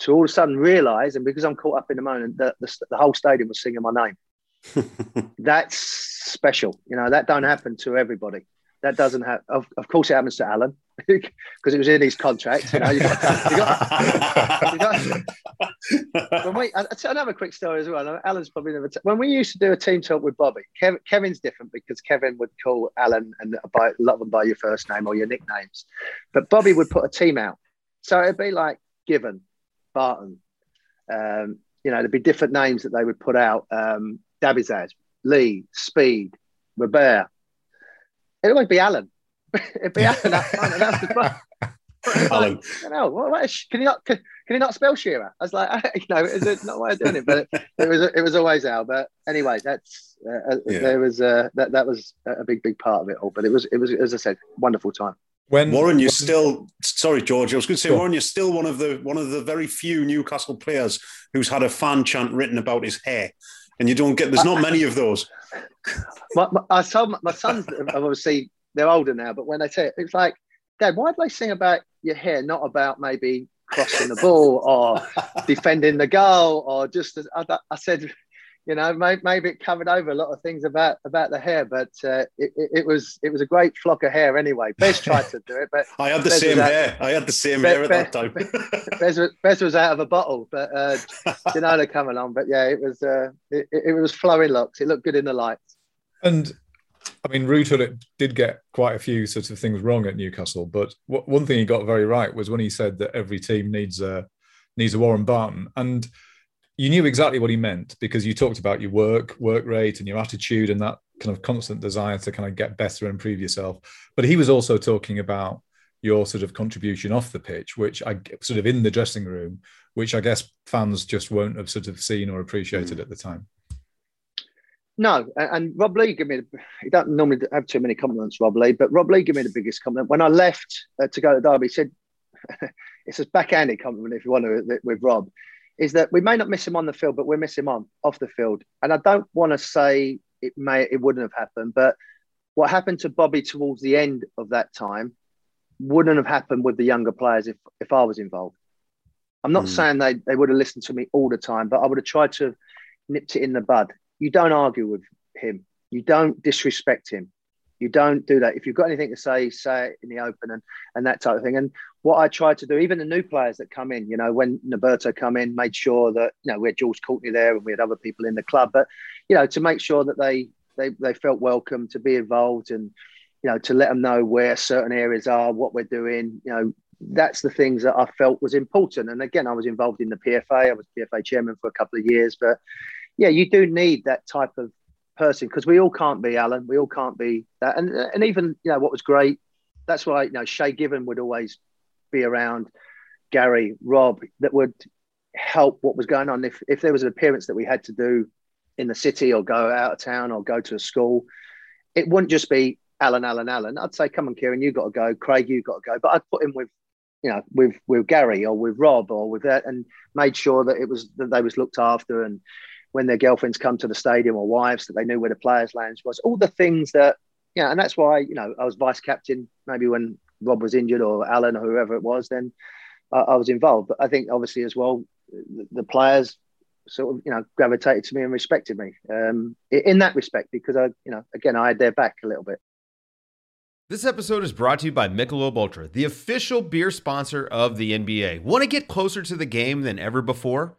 to all of a sudden realise, and because I'm caught up in the moment, that the, the whole stadium was singing my name. That's special. You know, that don't happen to everybody. That doesn't happen. Of, of course, it happens to Alan because it was in his contract. You know, when we, another quick story as well. Alan's probably never. T- when we used to do a team talk with Bobby, Kev, Kevin's different because Kevin would call Alan and by, of them by your first name or your nicknames, but Bobby would put a team out. So it'd be like Given, Barton. Um, you know, there'd be different names that they would put out. Um, Dabizas, Lee, Speed, Robert. It would be Alan. It'd be Alan. That, Alan. you know, what, what is, can you not can, can you not spell Shearer? I was like, you know, is it not way of doing it? But it was it was always Al. But anyway, that's uh, uh, yeah. there was uh, that that was a big big part of it all. But it was it was as I said, wonderful time. When Warren, you're still sorry, George. I was going to say, Warren, you're still one of the one of the very few Newcastle players who's had a fan chant written about his hair, and you don't get. There's not many of those. My, my, I told my, my sons obviously they're older now, but when they say it, it's like, Dad, why do they sing about your hair, not about maybe crossing the ball or defending the goal or just? I, I said, you know, maybe it covered over a lot of things about about the hair, but uh, it, it, was it was a great flock of hair anyway. Bez tried to do it, but I had the Bez same hair. I had the same Bez, hair at Bez, that time. Bez, was, Bez was out of a bottle, but uh, Ginola come along. But yeah, it was uh, it, it was flowing locks. It looked good in the lights. And I mean, Ruud did get quite a few sorts of things wrong at Newcastle, but one thing he got very right was when he said that every team needs a needs a Warren Barton, and you knew exactly what he meant because you talked about your work, work rate, and your attitude, and that kind of constant desire to kind of get better and improve yourself. But he was also talking about your sort of contribution off the pitch, which I sort of in the dressing room, which I guess fans just won't have sort of seen or appreciated mm. at the time. No, and Rob Lee gave me. He don't normally have too many compliments, Rob Lee, but Rob Lee gave me the biggest compliment when I left uh, to go to Derby. He said, "It's a backhanded compliment if you want to with Rob." Is that we may not miss him on the field, but we miss him on off the field. And I don't want to say it may it wouldn't have happened, but what happened to Bobby towards the end of that time wouldn't have happened with the younger players if if I was involved. I'm not mm. saying they, they would have listened to me all the time, but I would have tried to have nipped it in the bud you don't argue with him. You don't disrespect him. You don't do that. If you've got anything to say, say it in the open and and that type of thing. And what I try to do, even the new players that come in, you know, when Nolberto come in, made sure that you know we had George Courtney there and we had other people in the club, but you know, to make sure that they they they felt welcome to be involved and you know to let them know where certain areas are, what we're doing, you know. That's the things that I felt was important. And again, I was involved in the PFA. I was PFA chairman for a couple of years. But yeah, you do need that type of person because we all can't be Alan. We all can't be that. And and even you know what was great. That's why you know Shay Given would always be around. Gary, Rob, that would help what was going on. If if there was an appearance that we had to do in the city or go out of town or go to a school, it wouldn't just be Alan, Alan, Alan. I'd say, come on, Kieran, you got to go. Craig, you got to go. But I'd put him with, you know, with with Gary or with Rob or with that, and made sure that it was that they was looked after. And when their girlfriends come to the stadium or wives, that they knew where the players' lounge was. All the things that, yeah, and that's why you know I was vice captain. Maybe when Rob was injured or Alan or whoever it was, then I, I was involved. But I think obviously as well, the, the players sort of you know gravitated to me and respected me um, in that respect because I you know again I had their back a little bit. This episode is brought to you by Michelob Ultra, the official beer sponsor of the NBA. Want to get closer to the game than ever before?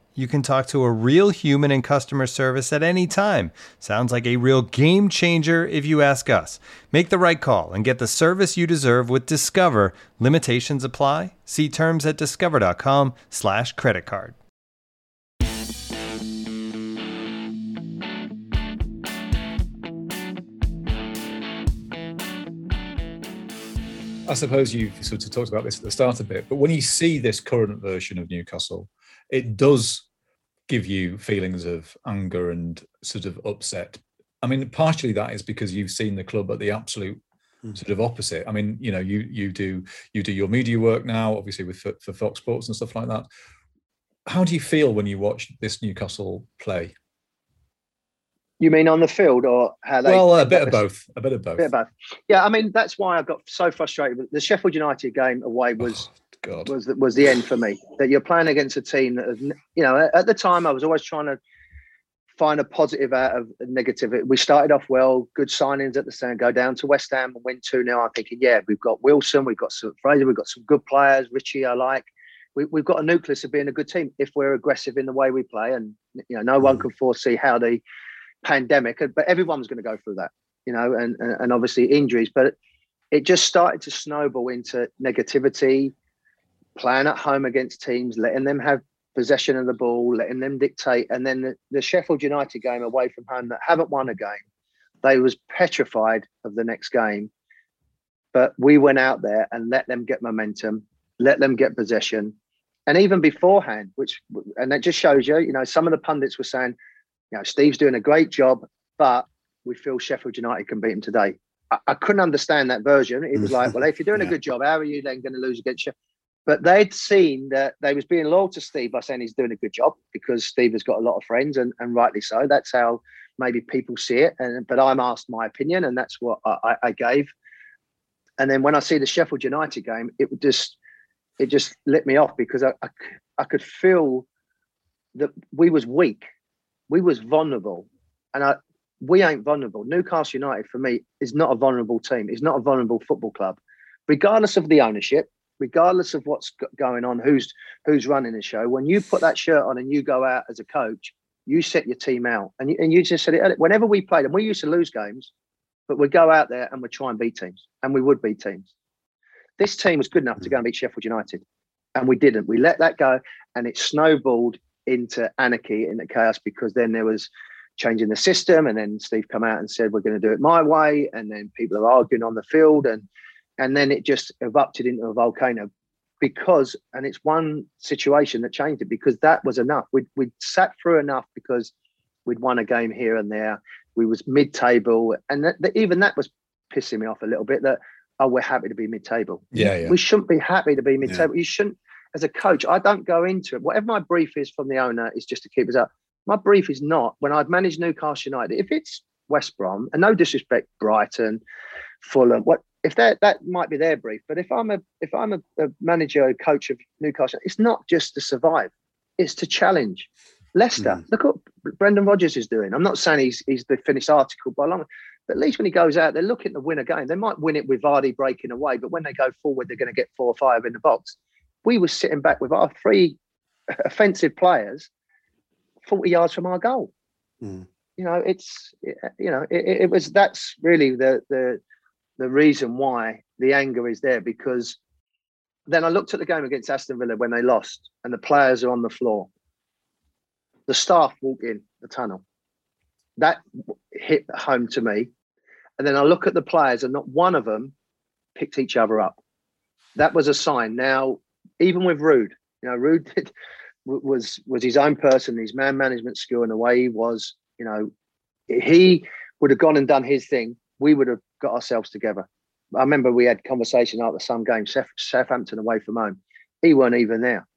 You can talk to a real human in customer service at any time. Sounds like a real game changer if you ask us. Make the right call and get the service you deserve with Discover. Limitations apply. See terms at discover.com/slash credit card. I suppose you've sort of talked about this at the start a bit, but when you see this current version of Newcastle, it does give you feelings of anger and sort of upset. I mean, partially that is because you've seen the club at the absolute mm. sort of opposite. I mean, you know, you you do you do your media work now, obviously with for, for Fox Sports and stuff like that. How do you feel when you watch this Newcastle play? You mean on the field or how they? Well, a bit of both. A bit of both. A bit of both. Yeah, I mean that's why I got so frustrated. The Sheffield United game away was oh, was was the end for me. That you're playing against a team that, you know, at the time I was always trying to find a positive out of negative. We started off well, good signings at the center, go down to West Ham and win 2 now. I'm thinking, yeah, we've got Wilson, we've got some Fraser, we've got some good players, Ritchie, I like. We, have got a nucleus of being a good team if we're aggressive in the way we play. And, you know, no one mm. can foresee how the pandemic, but everyone's going to go through that, you know, and, and obviously injuries. But it just started to snowball into negativity, playing at home against teams, letting them have possession of the ball, letting them dictate. And then the, the Sheffield United game away from home that haven't won a game, they was petrified of the next game. But we went out there and let them get momentum, let them get possession. And even beforehand, which and that just shows you, you know, some of the pundits were saying, you know, Steve's doing a great job, but we feel Sheffield United can beat him today. I, I couldn't understand that version. It was like, well, if you're doing yeah. a good job, how are you then going to lose against Sheffield? But they'd seen that they was being loyal to Steve by saying he's doing a good job because Steve has got a lot of friends and, and rightly so. That's how maybe people see it. And but I'm asked my opinion, and that's what I, I gave. And then when I see the Sheffield United game, it would just it just lit me off because I, I, I could feel that we was weak we was vulnerable, and I, we ain't vulnerable. Newcastle United for me is not a vulnerable team. It's not a vulnerable football club, regardless of the ownership, regardless of what's going on, who's who's running the show. When you put that shirt on and you go out as a coach, you set your team out, and you, and you just said it. Whenever we played, and we used to lose games, but we'd go out there and we'd try and beat teams, and we would beat teams. This team was good enough to go and beat Sheffield United, and we didn't. We let that go, and it snowballed into anarchy, into chaos, because then there was changing the system, and then Steve come out and said we're going to do it my way, and then people are arguing on the field, and and then it just erupted into a volcano because and it's one situation that changed it because that was enough we'd, we'd sat through enough because we'd won a game here and there we was mid-table and that, that, even that was pissing me off a little bit that oh we're happy to be mid-table. Yeah, yeah. We shouldn't be happy to be mid-table. You shouldn't. As a coach, I don't go into it. Whatever my brief is from the owner is just to keep us up. My brief is not when i've managed Newcastle United. If it's West Brom, and no disrespect, Brighton, Fulham, what if that that might be their brief. But if I'm a if I'm a, a manager, a coach of Newcastle, it's not just to survive; it's to challenge. Leicester, Mm. look what Brendan Rodgers is doing. I'm not saying he's he's the finished article by long, but at least when he goes out, they're looking to win a game. They might win it with Vardy breaking away, but when they go forward, they're going to get four or five in the box. We were sitting back with our three offensive players, forty yards from our goal. Mm. You know, it's you know it, it was that's really the the the reason why the anger is there because then I looked at the game against Aston Villa when they lost and the players are on the floor. The staff walk in the tunnel. That hit home to me. And then I look at the players and not one of them picked each other up. That was a sign. Now, even with Ruud, you know, Ruud did, was was his own person, his man management skill and the way he was, you know, he would have gone and done his thing. We would have got ourselves together. I remember we had conversation after some game, Southampton away from home. He weren't even there.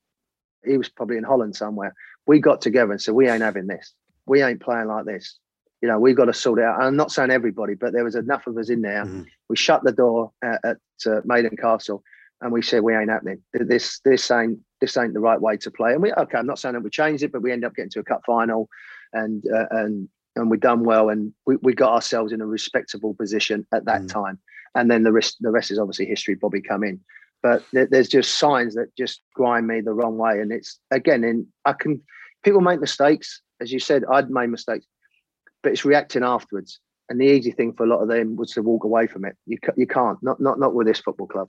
He was probably in Holland somewhere. We got together and said, "We ain't having this. We ain't playing like this. You know, we've got to sort it out." And I'm not saying everybody, but there was enough of us in there. Mhm. We shut the door at, at uh, Maiden Castle, and we said, "We ain't happening. This, this ain't, this ain't the right way to play." And we, okay, I'm not saying that we changed it, but we end up getting to a cup final, and uh, and and we done well, and we, we got ourselves in a respectable position at that Mm. time. And then the rest, the rest is obviously history. Bobby come in, but there, there's just signs that just grind me the wrong way. And it's again, in I can people make mistakes, as you said, I'd made mistakes, but it's reacting afterwards. And the easy thing for a lot of them was to walk away from it. You you can't, not not not with this football club.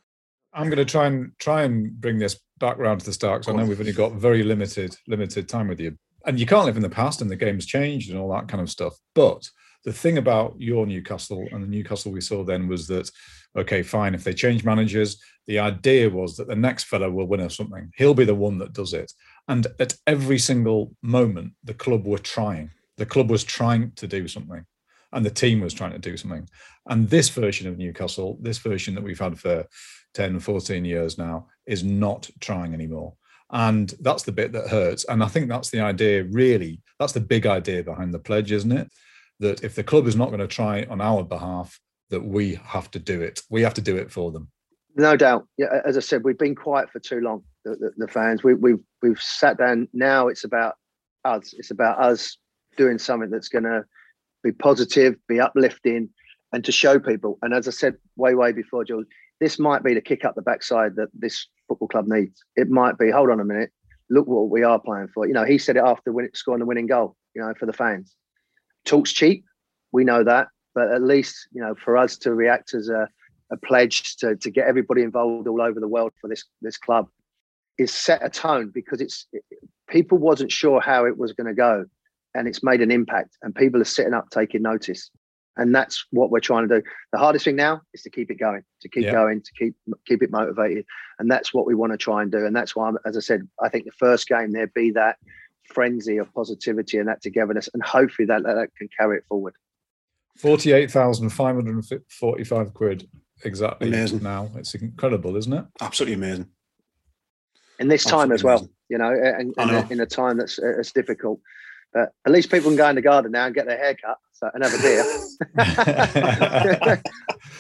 I'm going to try and try and bring this back round to the start because I know we've only got very limited limited time with you, and you can't live in the past, and the game's changed and all that kind of stuff. But the thing about your Newcastle and the Newcastle we saw then was that okay, fine, if they change managers, the idea was that the next fellow will win us something. He'll be the one that does it. And at every single moment, the club were trying. The club was trying to do something, and the team was trying to do something. And this version of Newcastle, this version that we've had for 10, 14 years now, is not trying anymore. And that's the bit that hurts. And I think that's the idea, really. That's the big idea behind the pledge, isn't it? That if the club is not going to try on our behalf, that we have to do it. We have to do it for them. No doubt. Yeah, as I said, we've been quiet for too long. The, the, the fans, we, we've we've sat down. Now it's about us. It's about us doing something that's going to be positive, be uplifting, and to show people. And as I said way way before, George, this might be the kick up the backside that this football club needs. It might be. Hold on a minute. Look what we are playing for. You know, he said it after win, scoring the winning goal. You know, for the fans. Talk's cheap. We know that, but at least you know for us to react as a a pledge to, to get everybody involved all over the world for this this club is set a tone because it's it, people wasn't sure how it was going to go and it's made an impact and people are sitting up taking notice and that's what we're trying to do the hardest thing now is to keep it going to keep Yeah. going to keep keep it motivated and that's what we want to try and do and that's why I'm, as i said i think the first game there be that frenzy of positivity and that togetherness and hopefully that that can carry it forward 48,545 quid exactly Amazing. now. It's incredible, isn't it? Absolutely amazing. in this time Absolutely as well. amazing. You know, and, and know. in a time that's uh, it's difficult. But at least people can go in the garden now and get their hair cut so, and have beer.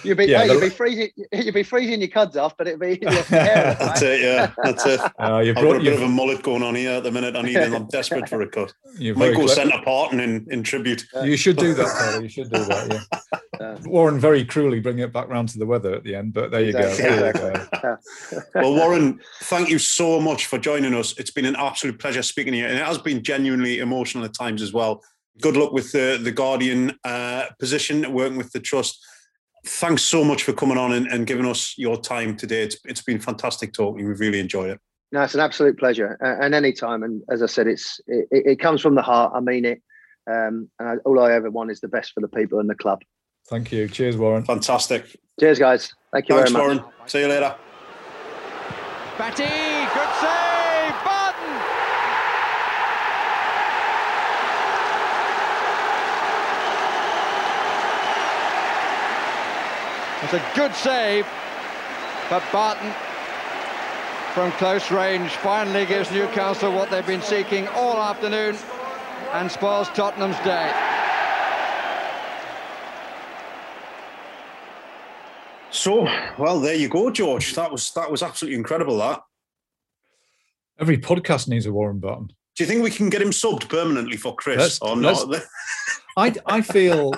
you'd be, Yeah, hey, the- you'd be freezing, you'd be freezing your cuds off, but it'd be your hair. That's it, yeah. That's it. Uh, you I've got a bit of a mullet going on here at the minute. I need it. I'm desperate for a cut. you're Might very go clever. centre part and in, in tribute. You should do that, Taylor. You should do that. Yeah. Uh, Warren very cruelly bringing it back round to the weather at the end, but there you go. Exactly. There you go. Well, Warren, thank you so much for joining us. It's been an absolute pleasure speaking to you, and it has been genuinely emotional at times as well. Good luck with the the Guardian uh, position, working with the trust. Thanks so much for coming on and, and giving us your time today. It's it's been fantastic talking. We've really enjoyed it. no, it's an absolute pleasure, uh, and any time. And as I said, it's it, it it comes from the heart. I mean it. Um, and I, all I ever want is the best for the people and the club. Thank you. Cheers, Warren. Fantastic. Cheers, guys. Thank you Thanks, very much. Warren. See you later. Batty, good save, Barton. It's a good save, but Barton from close range finally gives Newcastle what they've been seeking all afternoon and spoils Tottenham's day. So, well, there you go, George. That was that was absolutely incredible. That. Every podcast needs a Warren Barton. Do you think we can get him subbed permanently for Chris Let's- or not? I I feel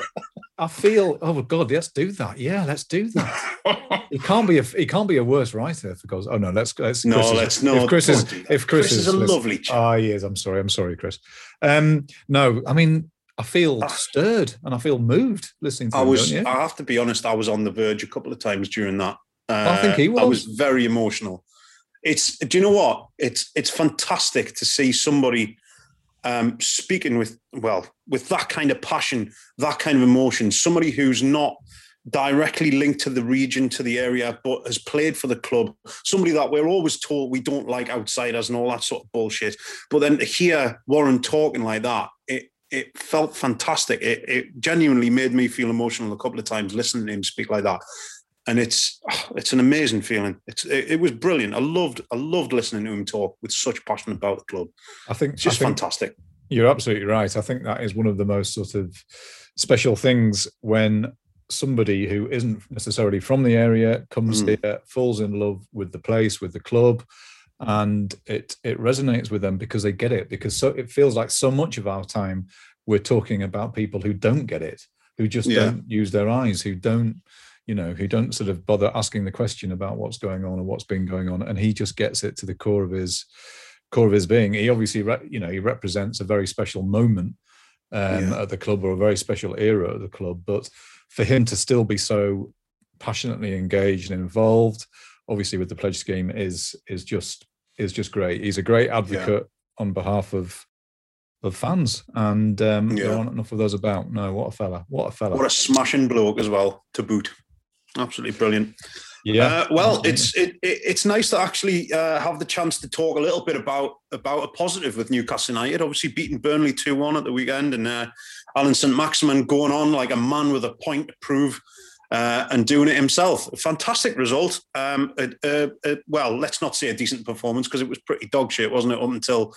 I feel oh god let's do that yeah let's do that he can't be a he can't be a worse writer for God's oh no let's let's No, Chris let's- no, if Chris is if Chris, Chris is a lovely ah he is I'm sorry I'm sorry Chris um no I mean I feel stirred and I feel moved listening to I him, was. don't you? I have to be honest. I was on the verge a couple of times during that. Uh, I think he was. I was. very emotional. It's. Do you know what? It's. It's fantastic to see somebody um, speaking with well with that kind of passion, that kind of emotion. Somebody who's not directly linked to the region, to the area, but has played for the club. Somebody that we're always told we don't like outsiders and all that sort of bullshit. But then to hear Warren talking like that, it it felt fantastic. It, it genuinely made me feel emotional a couple of times listening to him speak like that. And it's it's an amazing feeling. It's it, it was brilliant. I loved I loved listening to him talk with such passion about the club. I think It's just think fantastic. You're absolutely right. I think that is one of the most sort of special things when somebody who isn't necessarily from the area comes Mm. here, falls in love with the place, with the club, and it it resonates with them because they get it. Because so it feels like so much of our time we're talking about people who don't get it, who just Yeah. don't use their eyes, who don't you know, who don't sort of bother asking the question about what's going on or what's been going on, and he just gets it to the core of his core of his being. He obviously, re- you know, he represents a very special moment um, Yeah. at the club or a very special era at the club. But for him to still be so passionately engaged and involved, obviously with the pledge scheme, is is just is just great. He's a great advocate on behalf of of fans, and um, there aren't enough of those about. No, what a fella! What a fella! What a smashing bloke as well to boot. Absolutely brilliant. yeah. Uh, well, it's it, it, it's nice to actually uh, have the chance to talk a little bit about about a positive with Newcastle United. Obviously, beating Burnley two one at the weekend, and uh, Allan St Maximin going on like a man with a point to prove. Uh, and doing it himself, fantastic result. Um, uh, uh, uh, well, let's not say a decent performance because it was pretty dog shit, wasn't it? Up until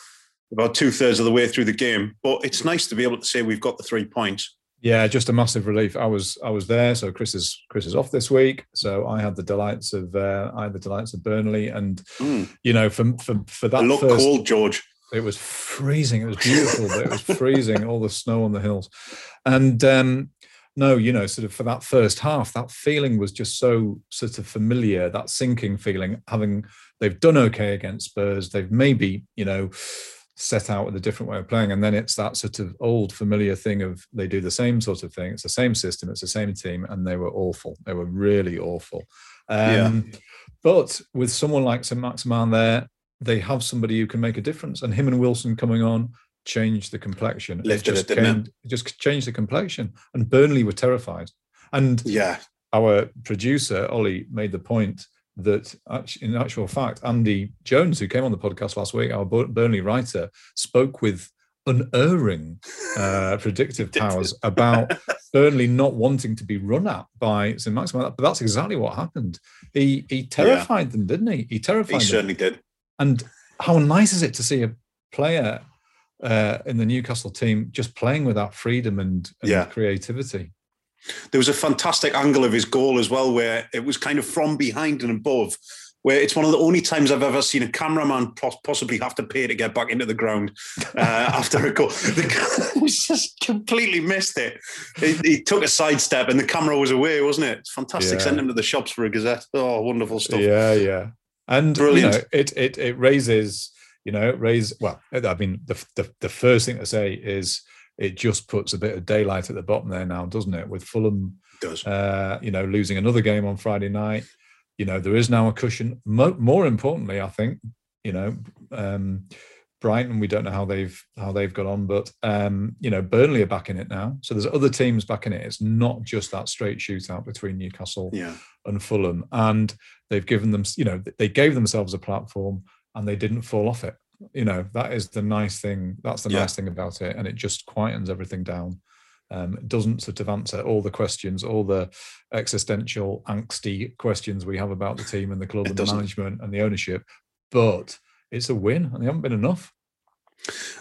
about two thirds of the way through the game. But it's nice to be able to say we've got the three points. Yeah, just a massive relief. I was I was there, so Chris is Chris is off this week. So I had the delights of uh, I had the delights of Burnley, and Mm. you know, for for for that It looked first, cold, George. it was freezing. It was beautiful, but it was freezing. All the snow on the hills, and um, no, you know, sort of for that first half, that feeling was just so sort of familiar. That sinking feeling, having they've done okay against Spurs, they've maybe you know set out with a different way of playing, and then it's that sort of old familiar thing of they do the same sort of thing. It's the same system, it's the same team, and they were awful. They were really awful. Um, But with someone like St. Maximin there, they have somebody who can make a difference. And him and Wilson coming on changed the complexion. Lifted just it? came- it just changed the complexion. And Burnley were terrified. And Yeah, our producer, Ollie, made the point that in actual fact, Andy Jones, who came on the podcast last week, our Burnley writer, spoke with unerring uh, predictive powers about Burnley not wanting to be run at by St. Maximin. But that's exactly what happened. He he terrified them, didn't he? He terrified he them. certainly did. And how nice is it to see a player uh, in the Newcastle team just playing with that freedom and, and Yeah. creativity? There was a fantastic angle of his goal as well, where it was kind of from behind and above. Where it's one of the only times I've ever seen a cameraman possibly have to pay to get back into the ground uh, after a goal. The guy just completely missed it. He, he took a sidestep and the camera was away, wasn't it? It's fantastic. Yeah. Sent him to the shops for a gazette. Oh, wonderful stuff. Yeah, yeah, and Brilliant. You know, it it it raises, you know, raise. Well, I mean, the, the the first thing to say is it just puts a bit of daylight at the bottom there now, doesn't it? With Fulham, does. uh, you know, losing another game on Friday night, you know, there is now a cushion. Mo- more importantly, I think, you know, um, Brighton, we don't know how they've how they've got on, but um, you know, Burnley are back in it now. So there's other teams back in it. It's not just that straight shootout between Newcastle Yeah. and Fulham, and they've given them, you know, they gave themselves a platform and they didn't fall off it. You know, that is the nice thing. That's the Yeah. nice thing about it, and it just quietens everything down um, doesn't sort of answer all the questions, all the existential, angsty questions we have about the team and the club It and the doesn't. management and the ownership. But it's a win, and they haven't been enough.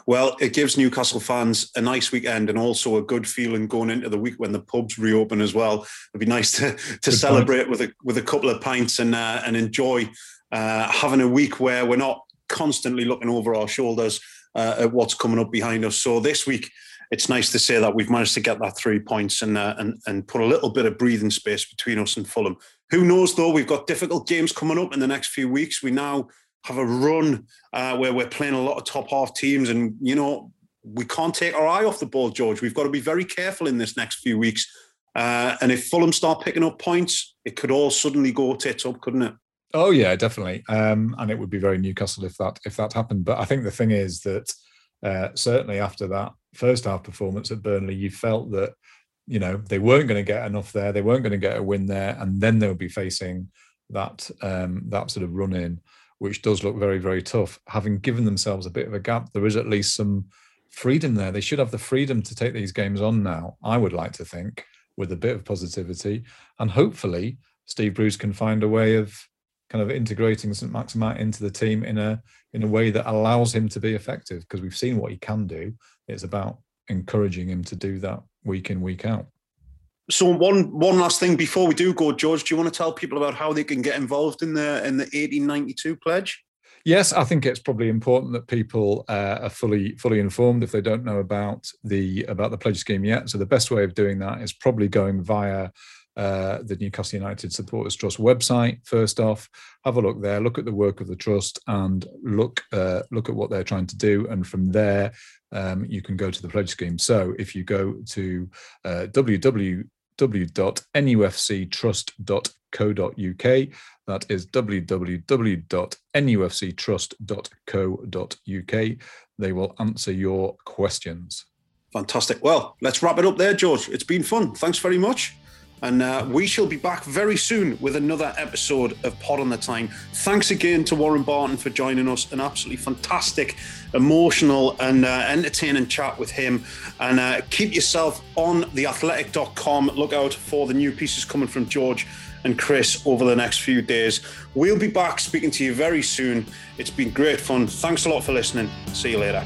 Well, it gives Newcastle fans a nice weekend and also a good feeling going into the week when the pubs reopen as well. It'd be nice to to celebrate with a with a couple of pints and uh, and enjoy uh, having a week where we're not constantly looking over our shoulders uh, at what's coming up behind us. So this week, it's nice to say that we've managed to get that three points and uh, and and put a little bit of breathing space between us and Fulham. Who knows though? We've got difficult games coming up in the next few weeks. We now have a run uh, where we're playing a lot of top half teams, and you know we can't take our eye off the ball, George. We've got to be very careful in this next few weeks. Uh, and if Fulham start picking up points, it could all suddenly go tits up, couldn't it? Oh yeah, definitely. Um, and it would be very Newcastle if that if that happened. But I think the thing is that uh, certainly after that first half performance at Burnley, you felt that you know they weren't going to get enough there, they weren't going to get a win there, and then they would be facing that um, that sort of run in, which does look very very tough. Having given themselves a bit of a gap, there is at least some freedom there. They should have the freedom to take these games on now. I would like to think with a bit of positivity, and hopefully Steve Bruce can find a way of kind of integrating St Maximin into the team in a in a way that allows him to be effective because we've seen what he can do. It's about encouraging him to do that week in week out. So one one last thing before we do go, George, do you want to tell people about how they can get involved in the in the 1892 pledge? Yes, I think it's probably important that people uh, are fully fully informed if they don't know about the about the pledge scheme yet. So the best way of doing that is probably going via uh, the Newcastle United Supporters Trust website. First off, have a look there, look at the work of the trust, and look uh, look at what they're trying to do. And from there, um, you can go to the pledge scheme. So if you go to uh, www.nufctrust.co.uk, that is www.nufctrust.co.uk. They will answer your questions. Fantastic. Well, let's wrap it up there, George. It's been fun. Thanks very much. And uh, we shall be back very soon with another episode of Pod on the Tyne. Thanks again to Warren Barton for joining us. An absolutely fantastic, emotional, and uh, entertaining chat with him. And uh, keep yourself on theathletic.com. Look out for the new pieces coming from George and Chris over the next few days. We'll be back speaking to you very soon. It's been great fun. Thanks a lot for listening. See you later.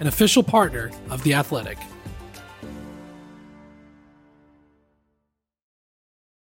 an official partner of The Athletic.